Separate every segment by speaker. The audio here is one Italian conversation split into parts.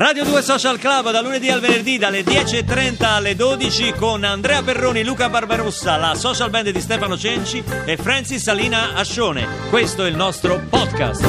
Speaker 1: Radio 2 Social Club da lunedì al venerdì dalle 10.30 alle 12 con Andrea Perroni, Luca Barbarossa, la social band di Stefano Cenci e Francis Salina Ascione. Questo è il nostro podcast.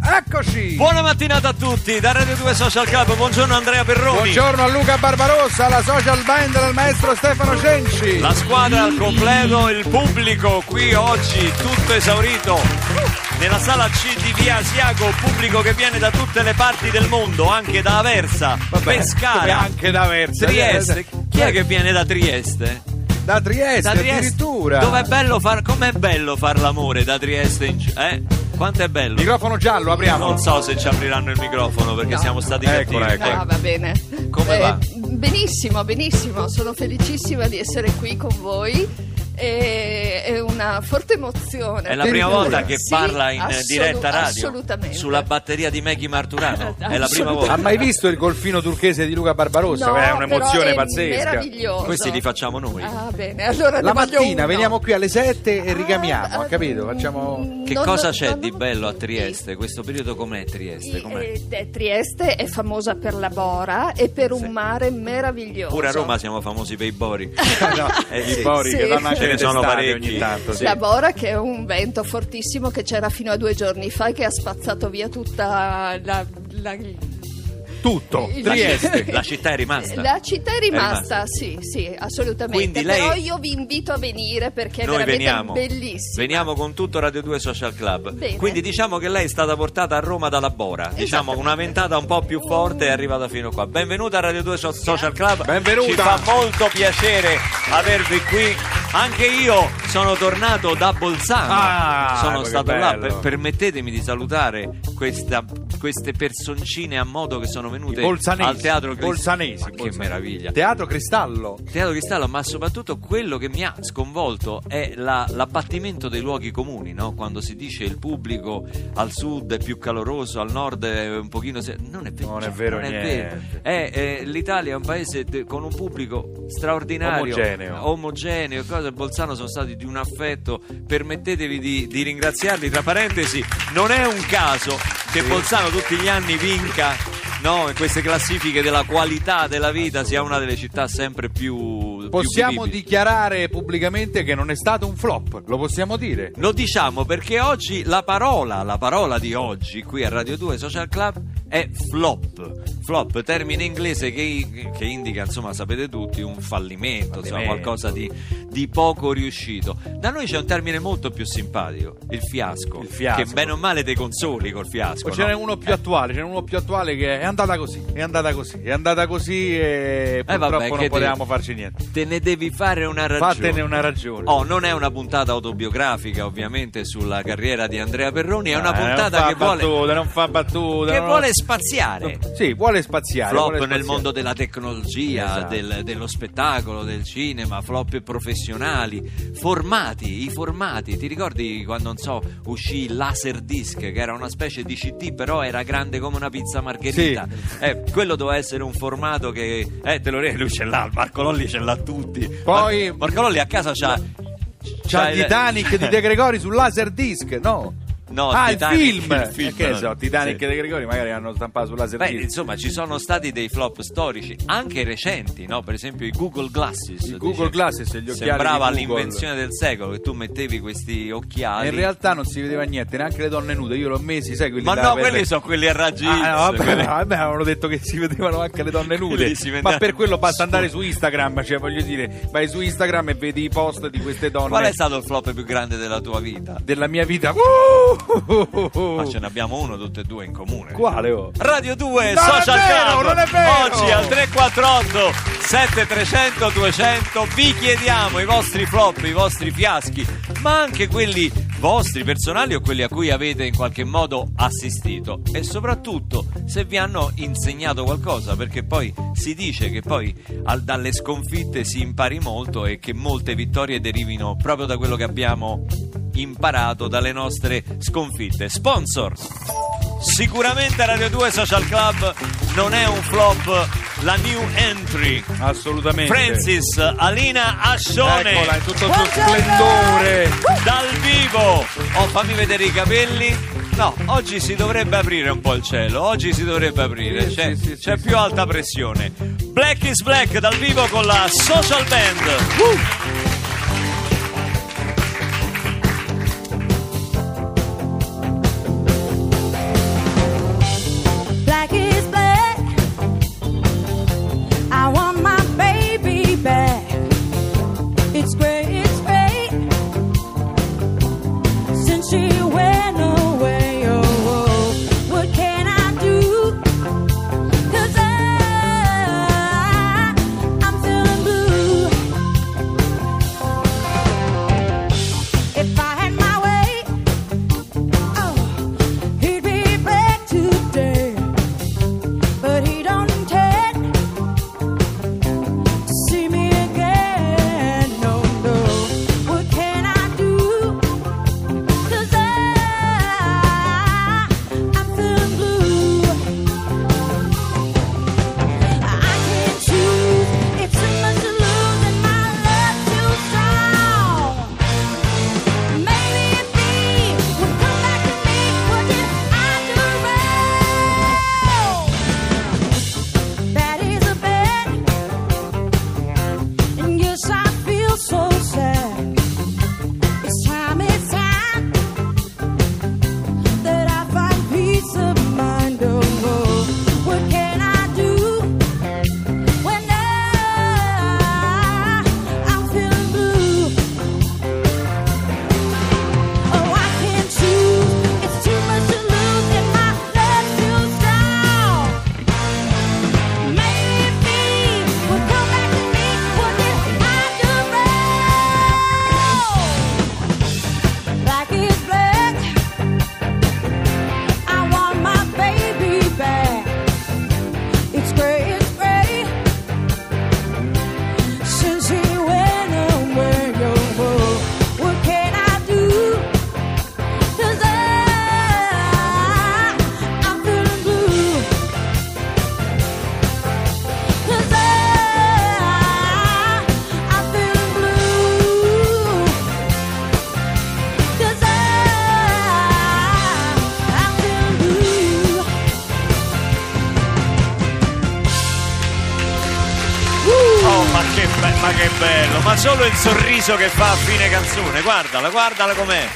Speaker 2: Eccoci!
Speaker 1: Buona mattinata a tutti da Radio 2 Social Club. Buongiorno Andrea Perroni.
Speaker 2: Buongiorno a Luca Barbarossa, la social band del maestro Stefano Cenci.
Speaker 1: La squadra al completo, il pubblico qui oggi tutto esaurito nella sala C di Via Asiago, pubblico che viene da tutte le parti del mondo, anche da Aversa,
Speaker 2: Vabbè,
Speaker 1: Pescara,
Speaker 2: anche da Aversa.
Speaker 1: Trieste. Chi è che viene da Trieste?
Speaker 2: Da Trieste,
Speaker 1: Da Trieste.
Speaker 2: addirittura.
Speaker 1: Dov'è bello far com'è bello far l'amore da Trieste in eh? Quanto è bello?
Speaker 2: Microfono giallo, apriamo.
Speaker 1: Non so se ci apriranno il microfono perché
Speaker 3: No.
Speaker 1: siamo stati
Speaker 2: Eccola,
Speaker 1: cattivi.
Speaker 3: Ah, va bene.
Speaker 1: Come va?
Speaker 3: Benissimo, benissimo. Sono felicissima di essere qui con voi. E è una forte emozione.
Speaker 1: È la prima volta che
Speaker 3: Sì,
Speaker 1: parla in
Speaker 3: assolu-
Speaker 1: diretta radio
Speaker 3: Assolutamente.
Speaker 1: sulla batteria di Maggie Marturano. È la prima
Speaker 2: Ha
Speaker 1: volta.
Speaker 2: mai visto il golfino turchese di Luca Barbarossa?
Speaker 3: No,
Speaker 2: è un'emozione
Speaker 3: però è
Speaker 2: pazzesca.
Speaker 3: meraviglioso.
Speaker 1: Questi li facciamo noi.
Speaker 3: Ah, bene. Allora
Speaker 2: La mattina
Speaker 3: uno.
Speaker 2: veniamo qui alle 7 e ricamiamo,
Speaker 3: Ah,
Speaker 2: ha capito? Facciamo
Speaker 1: Che
Speaker 3: non-
Speaker 1: cosa c'è
Speaker 3: non-
Speaker 1: di bello a
Speaker 3: sì.
Speaker 1: Trieste? Questo periodo com'è Trieste? Com'è?
Speaker 3: Eh, eh, Trieste è famosa per la bora e per un
Speaker 1: Sì.
Speaker 3: mare meraviglioso.
Speaker 1: Pure a Roma siamo famosi per i bori.
Speaker 2: no,
Speaker 1: Eh,
Speaker 2: i
Speaker 1: sì.
Speaker 2: bori
Speaker 3: Sì.
Speaker 2: che vanno anche
Speaker 1: Ce ne sono parecchi.
Speaker 2: ogni tanto. sì.
Speaker 3: La Bora che è un vento fortissimo che c'era fino a due giorni fa e che ha spazzato via tutta la, la-
Speaker 2: Tutto, Trieste.
Speaker 1: La città è rimasta.
Speaker 3: La città è rimasta,
Speaker 1: rimasta.
Speaker 3: sì, sì, assolutamente.
Speaker 1: Quindi lei-
Speaker 3: Però io vi invito a venire perché è
Speaker 1: Noi
Speaker 3: veramente
Speaker 1: veniamo.
Speaker 3: bellissimo.
Speaker 1: Veniamo con tutto Radio 2 Social Club.
Speaker 3: Bene.
Speaker 1: Quindi diciamo che lei è stata portata a Roma dalla Bora. Diciamo con una ventata un po' più forte è arrivata fino qua. Benvenuta a Radio 2 So- Social Club.
Speaker 2: Benvenuta.
Speaker 1: Ci fa molto piacere avervi qui. Anche io sono tornato da Bolzano.
Speaker 2: Ah,
Speaker 1: sono stato là. Per- permettetemi di salutare questa- queste personcine a modo che sono venute al Teatro Cris-
Speaker 2: bolzanesi,
Speaker 1: Ma che
Speaker 2: bolzanesi.
Speaker 1: meraviglia.
Speaker 2: Teatro Cristallo.
Speaker 1: Teatro Cristallo, ma soprattutto quello che mi ha sconvolto è la- l'abbattimento dei luoghi comuni, no? quando si dice il pubblico al sud è più caloroso, al nord è un pochino... se- Non è vero,
Speaker 2: Non è
Speaker 1: cioè,
Speaker 2: vero
Speaker 1: non è vero. È, eh, L'Italia è un paese de- con un pubblico straordinario,
Speaker 2: Omogeneo.
Speaker 1: omogeneo, cose Bolzano sono stati di un affetto, permettetevi di, di ringraziarli, tra parentesi, non è un caso che Bolzano tutti gli anni vinca no, in queste classifiche della qualità della vita sia una delle città sempre più più
Speaker 2: Possiamo
Speaker 1: vivibili.
Speaker 2: dichiarare pubblicamente che non è stato un flop, lo possiamo dire.
Speaker 1: Lo diciamo perché oggi la parola, la parola di oggi qui a Radio 2 Social Club è flop. Flop, termine inglese che, che indica, insomma, sapete tutti, un fallimento, insomma,
Speaker 2: Fallimento.
Speaker 1: qualcosa di, di poco riuscito. Da noi c'è un termine molto più simpatico, il fiasco.
Speaker 2: Il fiasco.
Speaker 1: Che bene o male te consoli col fiasco.
Speaker 2: Ce n'è
Speaker 1: no?
Speaker 2: uno più attuale, ce n'è uno più attuale che è andata così, è andata così, è andata così e purtroppo
Speaker 1: Eh, vabbè,
Speaker 2: non potevamo
Speaker 1: te-
Speaker 2: farci niente.
Speaker 1: Te ne devi fare una ragione.
Speaker 2: Fatene una ragione.
Speaker 1: Oh, non è una puntata autobiografica, ovviamente, sulla carriera di Andrea Perroni, è una
Speaker 2: Eh,
Speaker 1: puntata che vuole,
Speaker 2: battute, non fa battute.
Speaker 1: che
Speaker 2: non-
Speaker 1: vuole spaziare.
Speaker 2: Sì, vuole spaziare.
Speaker 1: Flop
Speaker 2: vuole
Speaker 1: nel
Speaker 2: spaziare.
Speaker 1: mondo della tecnologia,
Speaker 2: Esatto.
Speaker 1: del- dello spettacolo, del cinema, flop professionali, formati, i formati. Ti ricordi quando, non so, uscì il Laserdisc, che era una specie di CD, però era grande come una pizza margherita? Eh, quello doveva essere un formato che... Eh, te lo ricordi? Lui ce l'ha, Marco Lolli ce l'ha tutti.
Speaker 2: Poi-
Speaker 1: Mar- Marco Lolli a casa c'ha...
Speaker 2: C'ha
Speaker 1: il-
Speaker 2: Titanic di De Gregori sul Laserdisc, no?
Speaker 1: No,
Speaker 2: ah,
Speaker 1: Titanic,
Speaker 2: il film!
Speaker 1: il film,
Speaker 2: Eh, che
Speaker 1: no.
Speaker 2: so, Titanic
Speaker 1: Sì.
Speaker 2: De Gregori magari hanno stampato sul
Speaker 1: Beh,
Speaker 2: Laserdisc.
Speaker 1: insomma, ci sono stati dei flop storici, anche recenti, no? Per esempio i Google Glasses.
Speaker 2: I Google Glasses, gli occhiali
Speaker 1: Sembrava l'invenzione del secolo, che tu mettevi questi occhiali.
Speaker 2: In realtà non si vedeva niente, neanche le donne nude. Io l'ho messi, sai quelli
Speaker 1: Ma no,
Speaker 2: per-
Speaker 1: quelli sono quelli a raggi
Speaker 2: Ah,
Speaker 1: X,
Speaker 2: no, vabbè,
Speaker 1: quelli-
Speaker 2: vabbè, avevano detto che si vedevano anche le donne nude. Ma per quello basta andare su Instagram, cioè voglio dire, vai su Instagram e vedi i post di queste donne
Speaker 1: Qual è stato il flop più grande della tua vita?
Speaker 2: della mia vita. Uh!
Speaker 1: Ma ce ne abbiamo uno, tutte e due in comune.
Speaker 2: Quale? oh?
Speaker 1: Radio 2
Speaker 2: Non
Speaker 1: Social Club
Speaker 2: vero!
Speaker 1: Oggi al 348 7300 200 vi chiediamo i vostri flop, i vostri fiaschi ma anche quelli vostri personali o quelli a cui avete in qualche modo assistito e soprattutto se vi hanno insegnato qualcosa perché poi si dice che poi al- dalle sconfitte si impari molto e che molte vittorie derivino proprio da quello che abbiamo imparato dalle nostre sconfitte. Sponsor Sicuramente Radio 2 Social Club non è un flop, la new entry.
Speaker 2: Assolutamente.
Speaker 1: Francis Alina Ascione
Speaker 2: Eccola in tutto il suo splendore.
Speaker 1: dal vivo. Oh, fammi vedere i capelli. No, oggi si dovrebbe aprire un po' il cielo, oggi si dovrebbe aprire, c'è,
Speaker 2: sì, sì,
Speaker 1: c'è
Speaker 2: sì,
Speaker 1: più alta pressione. Black is Black dal vivo con la Social Band.
Speaker 4: Black
Speaker 1: ma che bello, ma solo il sorriso che fa a fine canzone, guardala, guardala com'è.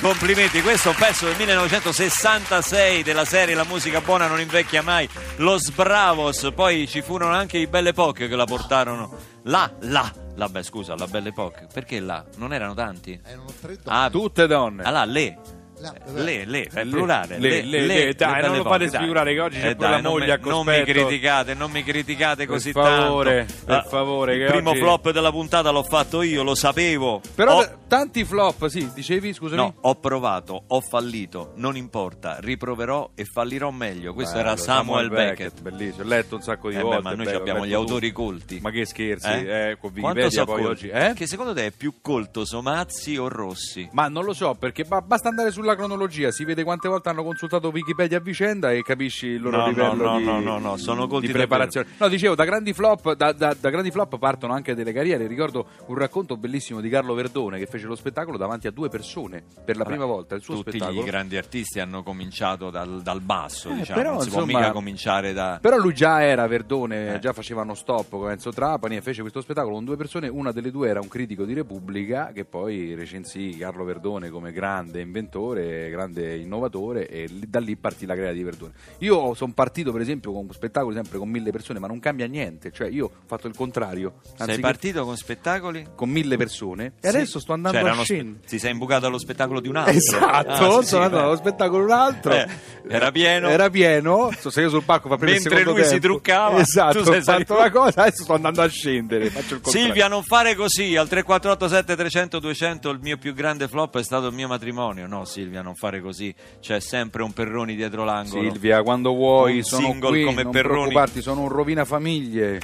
Speaker 1: Complimenti, questo è un pezzo del 1966 della serie La musica buona non invecchia mai, Los Bravos, poi ci furono anche i Belle Époque che la portarono là, là, là, beh scusa, la Belle Époque, perché là? Non erano tanti?
Speaker 5: Erano tre donne.
Speaker 1: Ah,
Speaker 2: Tutte donne.
Speaker 1: ah, là, le.
Speaker 5: Là,
Speaker 1: Le, le, è
Speaker 2: Le,
Speaker 1: plurale.
Speaker 2: le, le, le, dai, non lo fate sfigurare che oggi c'è
Speaker 1: Eh, dai,
Speaker 2: la
Speaker 1: non
Speaker 2: moglie
Speaker 1: mi-
Speaker 2: a
Speaker 1: Non mi criticate, non mi criticate
Speaker 2: Per
Speaker 1: così
Speaker 2: favore,
Speaker 1: tanto.
Speaker 2: per
Speaker 1: Ah,
Speaker 2: favore,
Speaker 1: Il
Speaker 2: che
Speaker 1: primo
Speaker 2: oggi-
Speaker 1: flop della puntata l'ho fatto io, lo sapevo.
Speaker 2: Però
Speaker 1: Ho-
Speaker 2: tanti flop, sì, dicevi, scusami?
Speaker 1: No, ho provato, ho fallito, non importa, riproverò e fallirò meglio. Questo
Speaker 2: Bello,
Speaker 1: era Samuel, Beckett.
Speaker 2: Bellissimo, ho letto un sacco di
Speaker 1: Eh beh,
Speaker 2: volte.
Speaker 1: ma noi
Speaker 2: bello,
Speaker 1: abbiamo gli autori colti.
Speaker 2: Ma che scherzi,
Speaker 1: Eh?
Speaker 2: eh, con
Speaker 1: Quanto
Speaker 2: Wikipedia
Speaker 1: so
Speaker 2: poi oggi. Eh?
Speaker 1: Che secondo te è più colto Somazzi o Rossi?
Speaker 2: Ma non lo so, perché ba- basta andare sulla cronologia, si vede quante volte hanno consultato Wikipedia a vicenda e capisci il loro
Speaker 1: No, no,
Speaker 2: livello
Speaker 1: no,
Speaker 2: di,
Speaker 1: no, no, no, sono colti
Speaker 2: di preparazione. No, dicevo, da grandi, flop, da, da- da grandi flop partono anche delle carriere. Ricordo un racconto bellissimo di Carlo Verdone che fece lo spettacolo davanti a due persone per la prima volta. Il suo
Speaker 1: Tutti
Speaker 2: spettacolo.
Speaker 1: i grandi artisti hanno cominciato dal, dal basso,
Speaker 2: Eh,
Speaker 1: diciamo,
Speaker 2: però,
Speaker 1: non si può
Speaker 2: insomma-
Speaker 1: mica cominciare da...
Speaker 2: Però lui già era Verdone,
Speaker 1: Eh.
Speaker 2: già facevano stop con Enzo Trapani e fece questo spettacolo con due persone. Una delle due era un critico di Repubblica che poi recensì Carlo Verdone come grande inventore, grande innovatore e da lì partì la creativa di Verdone. Io sono partito per esempio con spettacoli sempre con mille persone, ma non cambia niente, cioè io ho fatto il contrario.
Speaker 1: Sei
Speaker 2: Anziché
Speaker 1: partito con spettacoli?
Speaker 2: con mille persone
Speaker 1: Sì.
Speaker 2: e adesso sto andando
Speaker 1: Cioè,
Speaker 2: a
Speaker 1: erano spe-
Speaker 2: scendere.
Speaker 1: Ti sei imbucato allo spettacolo di un altro?
Speaker 2: Esatto,
Speaker 1: Ah, sì,
Speaker 2: sono
Speaker 1: sì,
Speaker 2: andato allo spettacolo un altro.
Speaker 1: Eh, era pieno.
Speaker 2: Era pieno. So, se io sul palco fa prima
Speaker 1: Mentre lui si
Speaker 2: tempo.
Speaker 1: truccava,
Speaker 2: Esatto,
Speaker 1: tu sei
Speaker 2: ho fatto la cosa, adesso sto andando a scendere.
Speaker 1: Silvia, non fare così. Al 3487 300 200 il mio più grande flop è stato il mio matrimonio. No, Silvia, non fare così. C'è sempre un Perroni dietro l'angolo.
Speaker 2: Silvia, quando vuoi,
Speaker 1: Un
Speaker 2: sono
Speaker 1: single
Speaker 2: qui,
Speaker 1: come
Speaker 2: non
Speaker 1: Perroni.
Speaker 2: preoccuparti, sono un rovina famiglie.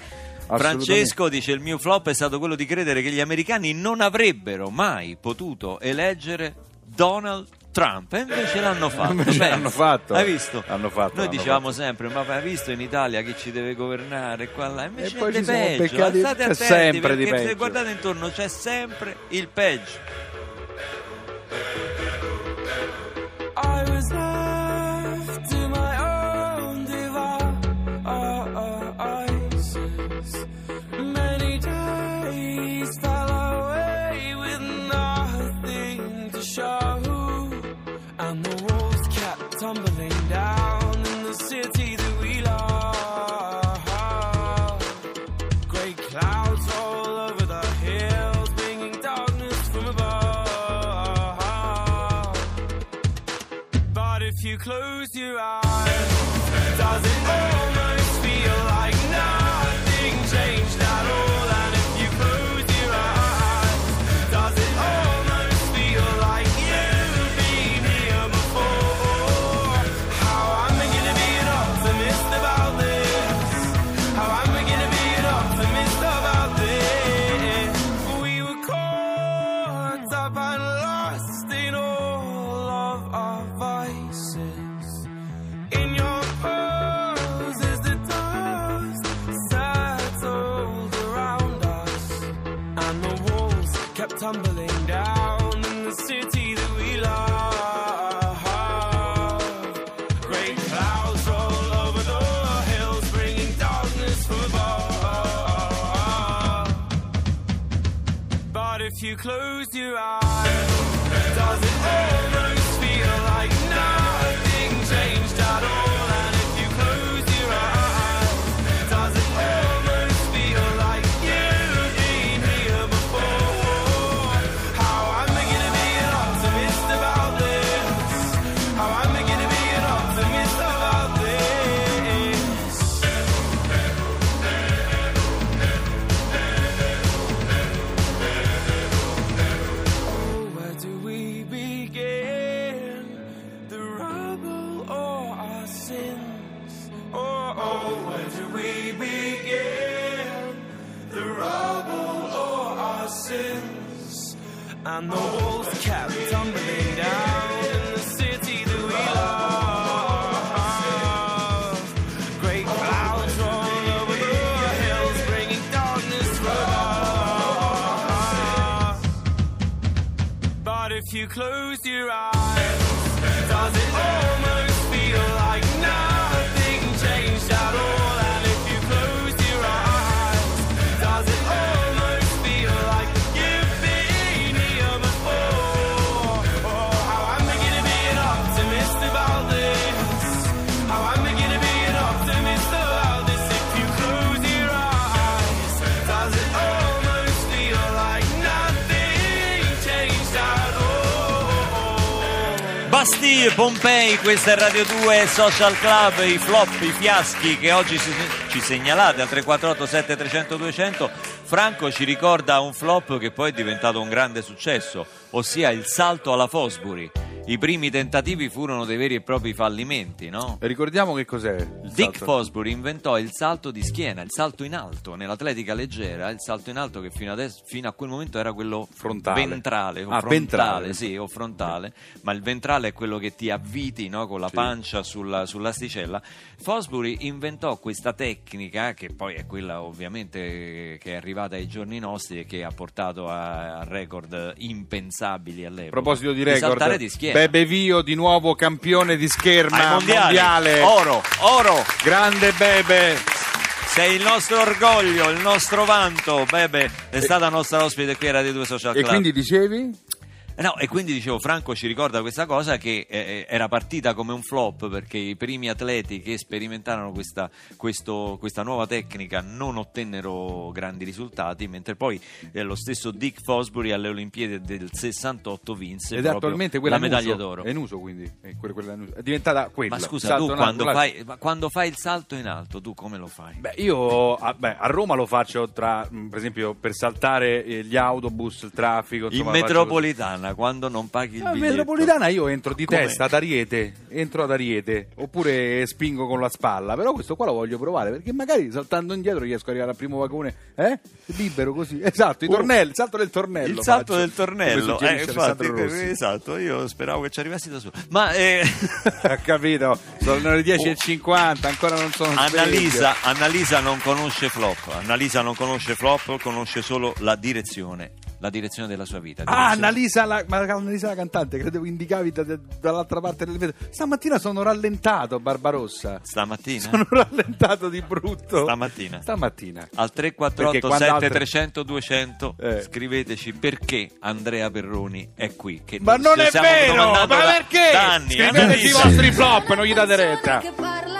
Speaker 1: Francesco dice il mio flop è stato quello di credere che gli americani non avrebbero mai potuto eleggere Donald Trump e invece l'hanno fatto.
Speaker 2: Invece l'hanno fatto.
Speaker 1: Hai visto?
Speaker 2: L'hanno fatto,
Speaker 1: Noi dicevamo sempre, ma hai visto in Italia chi ci deve governare? Qua, là. Invece
Speaker 2: E poi ci siamo
Speaker 1: peggio.
Speaker 2: beccati-
Speaker 1: State attenti
Speaker 2: sempre di
Speaker 1: perché se
Speaker 2: peggio.
Speaker 1: guardate intorno c'è sempre il peggio.
Speaker 6: I was close you close your eyes, does it almost
Speaker 1: Bastille, Pompei, questa è Radio 2 Social Club, i flop, i fiaschi che oggi ci segnalate al 348 7300 200. Franco ci ricorda un flop che poi è diventato un grande successo, ossia il salto alla Fosbury. I primi tentativi furono dei veri e propri fallimenti, no?
Speaker 2: Ricordiamo che cos'è il
Speaker 1: Dick
Speaker 2: salto?
Speaker 1: Fosbury inventò il salto di schiena, il salto in alto nell'atletica leggera, il salto in alto che fino, adesso, fino a quel momento era quello
Speaker 2: Frontale.
Speaker 1: ventrale, o
Speaker 2: Ah,
Speaker 1: frontale,
Speaker 2: ventrale.
Speaker 1: sì, o frontale, ma il ventrale è quello che ti avviti no, con la
Speaker 2: Sì.
Speaker 1: pancia sulla, sull'asticella. Fosbury inventò questa tecnica, che poi è quella ovviamente che è arrivata ai giorni nostri e che ha portato a, record impensabili all'epoca.
Speaker 2: A proposito di record,
Speaker 1: saltare di schiena.
Speaker 2: Bebe Vio di nuovo campione di scherma mondiale.
Speaker 1: Oro, oro.
Speaker 2: Grande Bebe.
Speaker 1: Sei il nostro orgoglio, il nostro vanto. Bebe è stata nostra ospite qui a Radio 2 Social
Speaker 2: E
Speaker 1: Club.
Speaker 2: quindi dicevi?
Speaker 1: Eh No, e quindi dicevo, Franco ci ricorda questa cosa che eh, era partita come un flop perché i primi atleti che sperimentarono questa, questo- questa nuova tecnica non ottennero grandi risultati, mentre poi eh, lo stesso Dick Fosbury alle Olimpiadi del 68 vinse
Speaker 2: Ed attualmente quella
Speaker 1: la
Speaker 2: in
Speaker 1: medaglia
Speaker 2: uso.
Speaker 1: d'oro.
Speaker 2: È in uso quindi? È, quella- quella in uso. È diventata quella.
Speaker 1: Ma scusa,
Speaker 2: Salto
Speaker 1: tu
Speaker 2: in
Speaker 1: quando
Speaker 2: alto, la-
Speaker 1: fai, ma quando fai il salto in alto, tu come lo fai?
Speaker 2: Beh, io a, beh, a Roma lo faccio tra, per esempio, per saltare eh, gli autobus, il traffico.
Speaker 1: In
Speaker 2: insomma, lo faccio
Speaker 1: metropolitana, quando non paghi il
Speaker 2: così. Ah,
Speaker 1: biglietto.
Speaker 2: metropolitana io entro di
Speaker 1: Come?
Speaker 2: testa ad Ariete, entro ad Ariete, oppure spingo con la spalla, però questo qua lo voglio provare perché magari saltando indietro riesco ad arrivare al primo vagone, eh? Libero così. Esatto, i
Speaker 1: Uh,
Speaker 2: tornelli, il salto del tornello.
Speaker 1: Il salto
Speaker 2: faccio.
Speaker 1: del tornello, eh, infatti,
Speaker 2: Rossi.
Speaker 1: esatto, io speravo che ci arrivassi da solo. Ma eh,
Speaker 2: Ha capito? Sono le 10.50, ancora non sono.
Speaker 1: Annalisa, Annalisa non conosce flop, Annalisa non conosce flop, conosce solo la direzione, la direzione della sua vita.
Speaker 2: Ah,
Speaker 1: Direzione-
Speaker 2: Annalisa la, ma Annalisa la cantante, credevo indicavi da- da- dall'altra parte del vetro. Stamattina sono rallentato, Barbarossa.
Speaker 1: Stamattina?
Speaker 2: Sono rallentato di brutto.
Speaker 1: Stamattina.
Speaker 2: Stamattina.
Speaker 1: Al
Speaker 2: Perché
Speaker 1: 348
Speaker 2: quando altre-
Speaker 1: 7300 200
Speaker 2: Eh.
Speaker 1: scriveteci perché Andrea Perroni è qui. Che
Speaker 2: Ma non è vero! Ma perché?
Speaker 1: da anni.
Speaker 2: Scriveteci i vostri flop, non gli date retta.
Speaker 7: che parla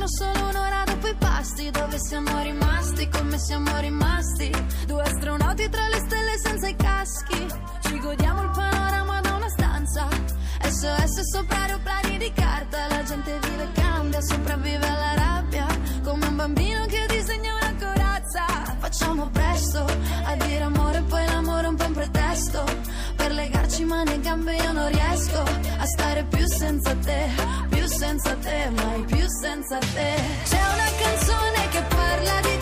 Speaker 7: giorno solo un'ora dopo i pasti Dove siamo rimasti, come siamo rimasti. Due astronauti tra le stelle senza i caschi. Ci godiamo il panorama da una stanza. SOS sopra aeroplani di carta. La gente vive e cambia, sopravvive alla rabbia. Come un bambino che disegna una corazza. Facciamo presto a dire amore Poi l'amore è un po' un pretesto. Per legarci mani e gambe io non riesco A stare più senza te senza te, mai più senza te. C'è una canzone che parla di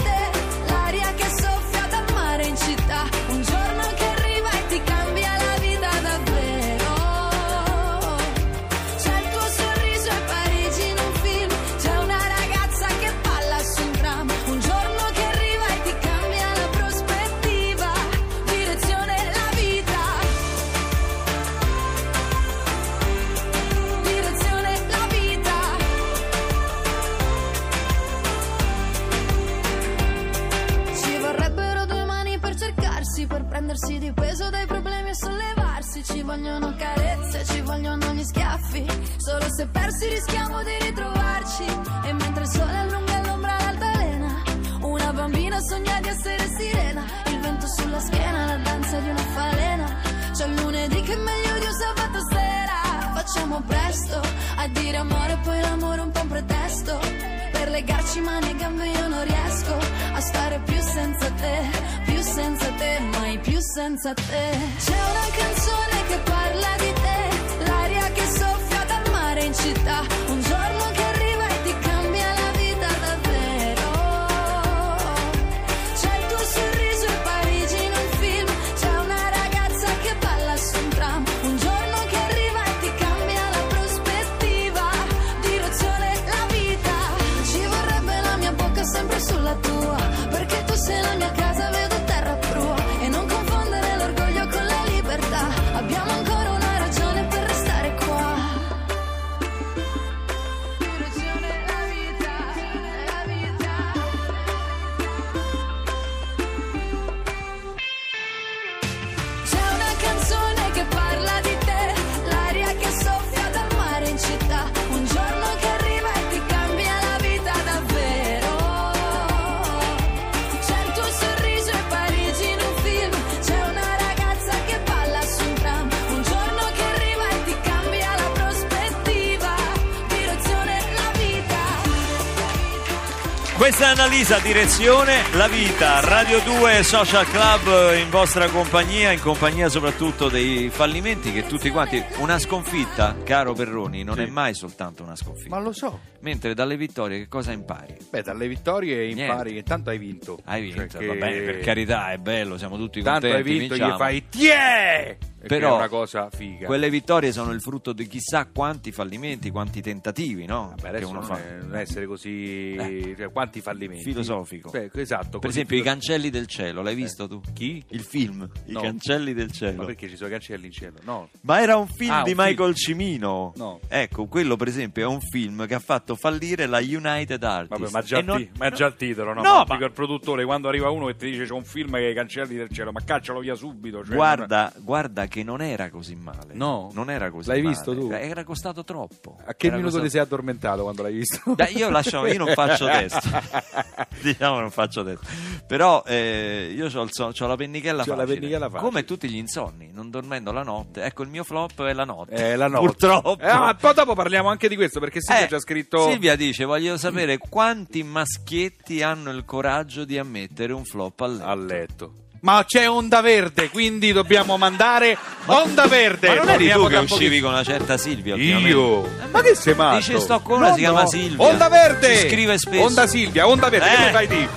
Speaker 7: persi rischiamo di ritrovarci. E mentre il sole allunga l'ombra all'altalena, una bambina sogna di essere sirena. Il vento sulla schiena, la danza di una falena. C'è lunedì che è meglio di un sabato sera. Facciamo presto a dire amore, poi l'amore un po' un pretesto. Per legarci mani e gambe io non riesco a stare più senza te, più senza te, mai più senza te. C'è una canzone che parla di te, dal mare in città, un giorno
Speaker 1: È Annalisa, direzione La Vita, Radio 2 Social Club in vostra compagnia, in compagnia soprattutto dei fallimenti che tutti quanti... Una sconfitta, caro Perroni, non
Speaker 2: Sì.
Speaker 1: è mai soltanto una sconfitta.
Speaker 2: Ma lo so.
Speaker 1: Mentre dalle vittorie che cosa impari?
Speaker 2: Beh, dalle vittorie impari
Speaker 1: Niente.
Speaker 2: che tanto hai vinto.
Speaker 1: Hai vinto,
Speaker 2: Cioè che-
Speaker 1: va bene, per carità, è bello, siamo tutti
Speaker 2: Tanto
Speaker 1: contenti.
Speaker 2: hai vinto,
Speaker 1: vinciamo.
Speaker 2: gli fai tiè!
Speaker 1: Però
Speaker 2: è una cosa figa.
Speaker 1: Quelle vittorie sono il frutto di chissà quanti fallimenti, quanti tentativi, no?
Speaker 2: Vabbè,
Speaker 1: che
Speaker 2: adesso
Speaker 1: uno
Speaker 2: non,
Speaker 1: fa.
Speaker 2: è, non è essere così... Cioè, quanti fallimenti?
Speaker 1: Filosofico.
Speaker 2: Beh, esatto.
Speaker 1: Per esempio, i
Speaker 2: filo-
Speaker 1: cancelli del cielo, l'hai visto tu?
Speaker 2: Chi?
Speaker 1: Il film, I
Speaker 2: No.
Speaker 1: cancelli del
Speaker 2: Ma
Speaker 1: cielo.
Speaker 2: perché ci sono i cancelli in cielo? No.
Speaker 1: Ma era un film
Speaker 2: Ah,
Speaker 1: di
Speaker 2: un
Speaker 1: Michael Cimino.
Speaker 2: No.
Speaker 1: Ecco, quello per esempio è un film che ha fatto fallire la United Artists.
Speaker 2: Vabbè, ma già,
Speaker 1: non-
Speaker 2: ma già il titolo, no?
Speaker 1: No,
Speaker 2: Ma
Speaker 1: ma-
Speaker 2: dico al produttore quando arriva uno e ti dice c'è un film che i cancelli del cielo, ma caccialo via subito. Cioè,
Speaker 1: Guarda, guarda che non era così male.
Speaker 2: No?
Speaker 1: Non era così
Speaker 2: L'hai
Speaker 1: male.
Speaker 2: visto tu?
Speaker 1: Era costato troppo.
Speaker 2: A che
Speaker 1: Era
Speaker 2: minuto
Speaker 1: costato-
Speaker 2: ti sei addormentato quando l'hai visto?
Speaker 1: Dai, io lascio, io non faccio testo. diciamo non faccio testo. Però eh, io ho, la pennichella
Speaker 2: C'ho la
Speaker 1: facile.
Speaker 2: pennichella facile.
Speaker 1: Come tutti gli insonni, non dormendo la notte. Ecco, il mio flop è la notte.
Speaker 2: Eh, la notte.
Speaker 1: Purtroppo.
Speaker 2: Eh, ma poi dopo parliamo anche di questo perché Silvia
Speaker 1: Eh,
Speaker 2: ha già scritto.
Speaker 1: Silvia dice: Voglio sapere quanti maschietti hanno il coraggio di ammettere un flop a letto.
Speaker 2: a letto. Ma c'è Onda Verde, quindi dobbiamo mandare Onda Verde.
Speaker 1: Ma non eri tu che uscivi con una certa Silvia?
Speaker 2: Io?
Speaker 1: Eh,
Speaker 2: Ma che sei matto?
Speaker 1: Dice sto con una,
Speaker 2: No,
Speaker 1: si chiama
Speaker 2: no.
Speaker 1: Silvia.
Speaker 2: Onda Verde!
Speaker 1: Si scrive spesso.
Speaker 2: Onda Silvia, Onda Verde, che
Speaker 1: Eh.
Speaker 2: lo fai di?